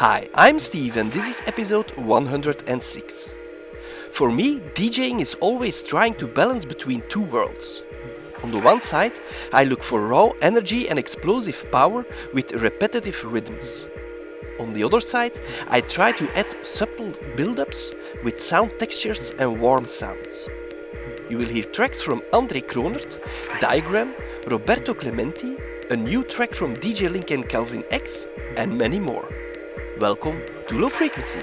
Hi, I'm Steve and this is episode 106. For me, DJing is always trying to balance between two worlds. On the one side, I look for raw energy and explosive power with repetitive rhythms. On the other side, I try to add subtle build-ups with sound textures and warm sounds. You will hear tracks from André Kronert, Diagram, Roberto Clementi, a new track from DJ Link and Calvin X, and many more. Welcome to Low Frequency.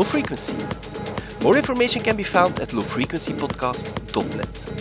Low Frequency. More information can be found at lowfrequencypodcast.net.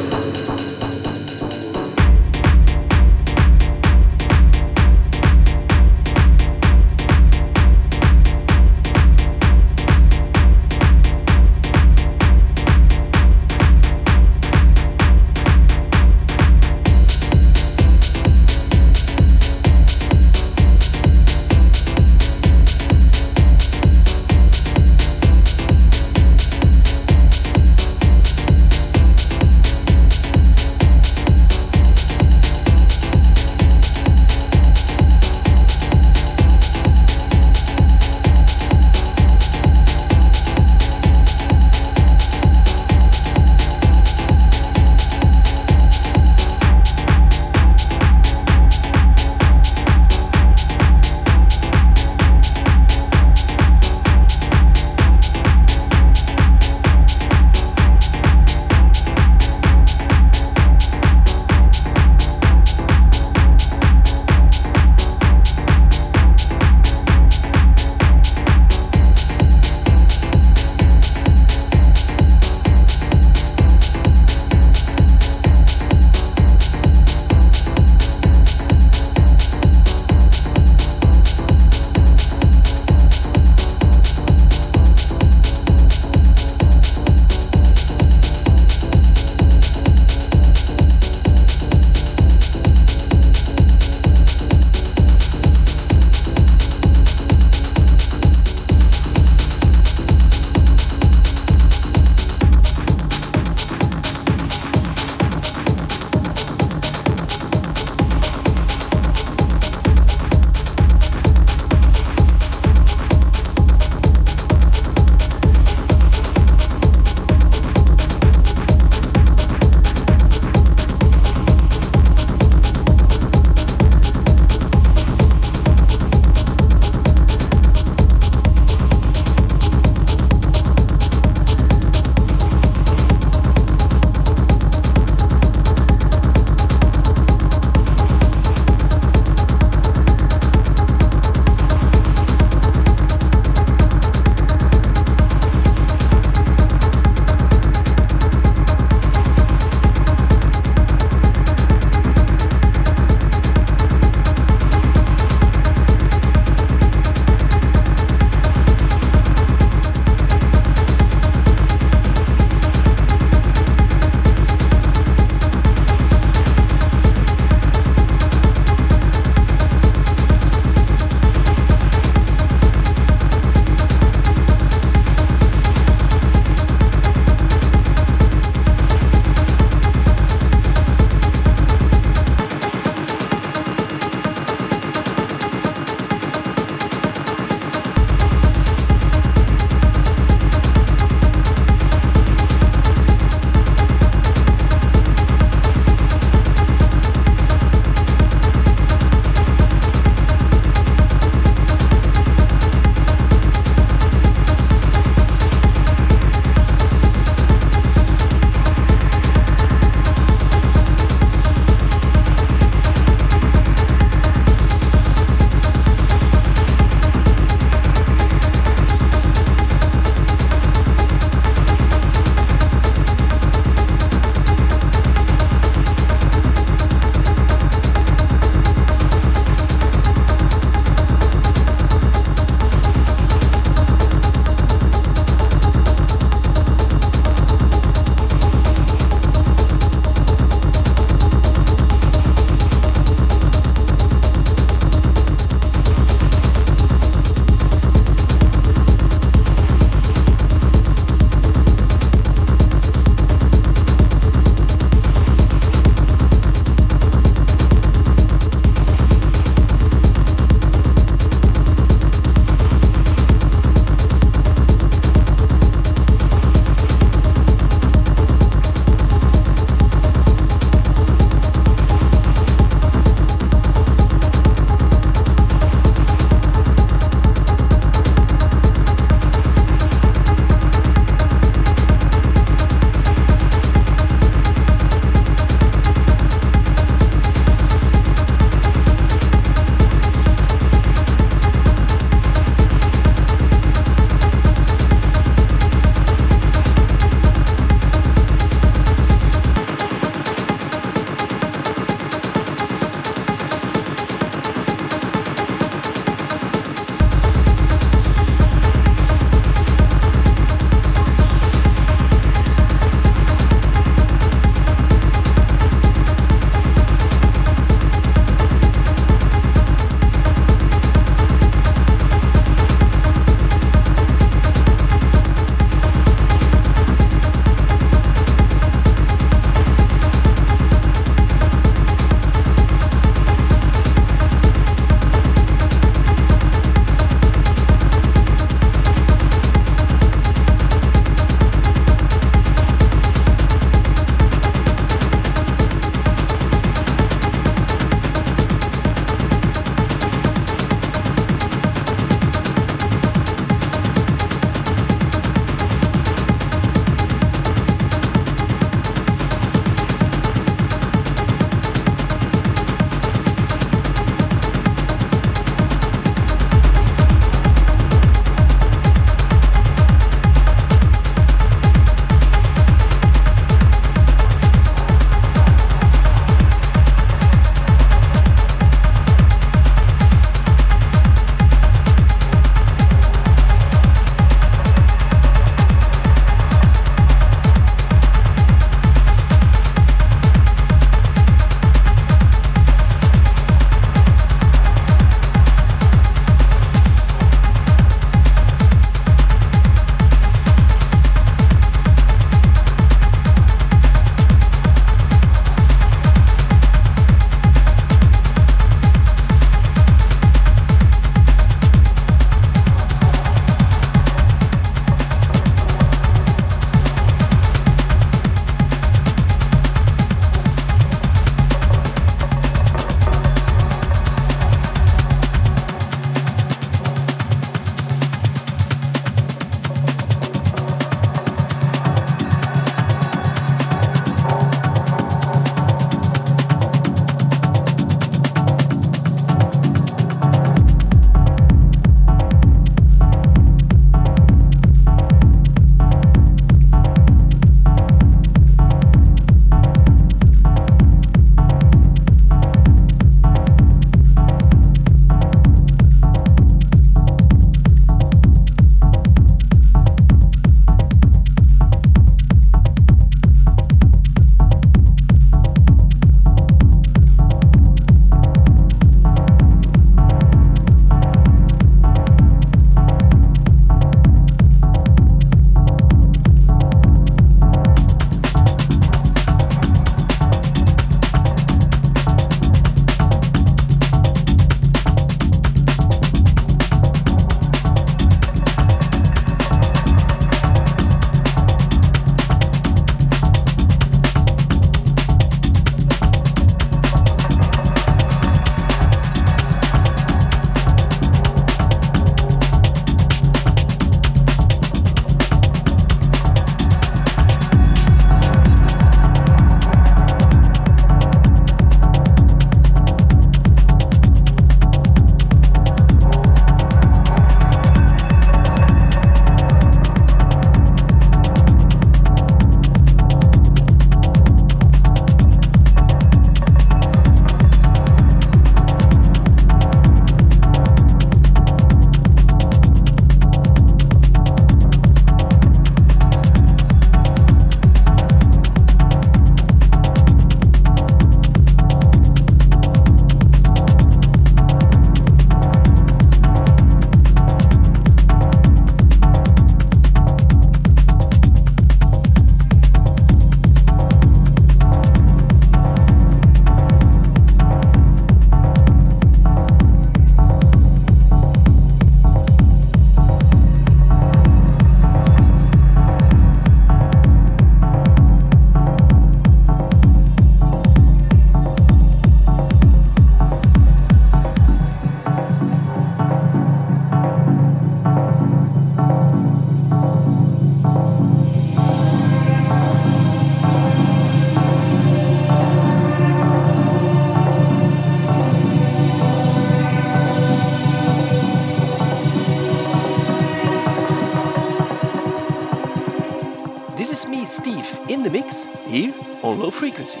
Frequency.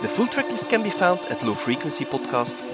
The full tracklist can be found at lowfrequencypodcast.net.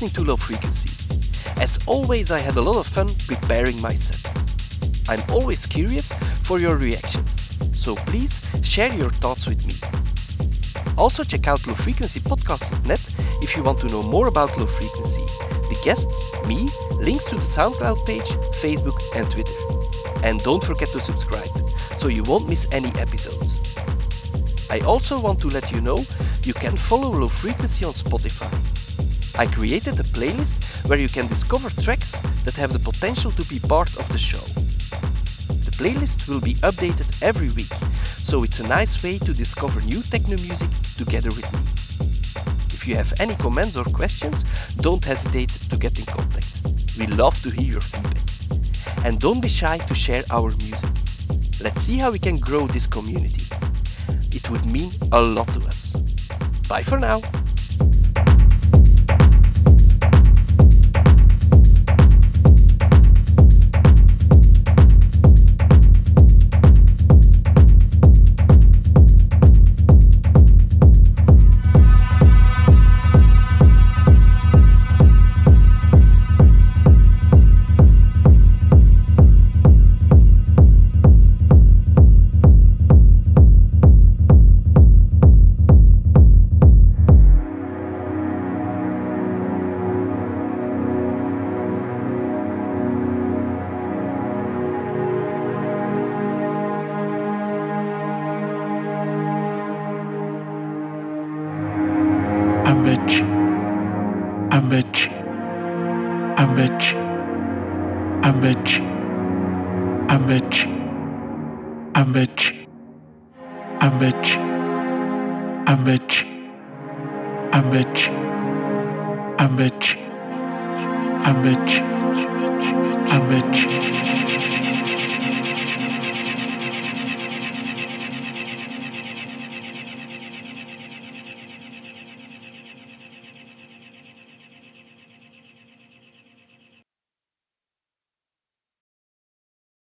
listening to Low Frequency. As always, I had a lot of fun preparing my set. I'm always curious for your reactions, so please share your thoughts with me. Also check out lowfrequencypodcast.net if you want to know more about low frequency, the guests, me, links to the SoundCloud page, Facebook and Twitter. And don't forget to subscribe, so you won't miss any episodes. I also want to let you know you can follow Low Frequency on Spotify. I created a playlist where you can discover tracks that have the potential to be part of the show. The playlist will be updated every week, so it's a nice way to discover new techno music together with me. If you have any comments or questions, don't hesitate to get in contact. We love to hear your feedback. And don't be shy to share our music. Let's see how we can grow this community. It would mean a lot to us. Bye for now.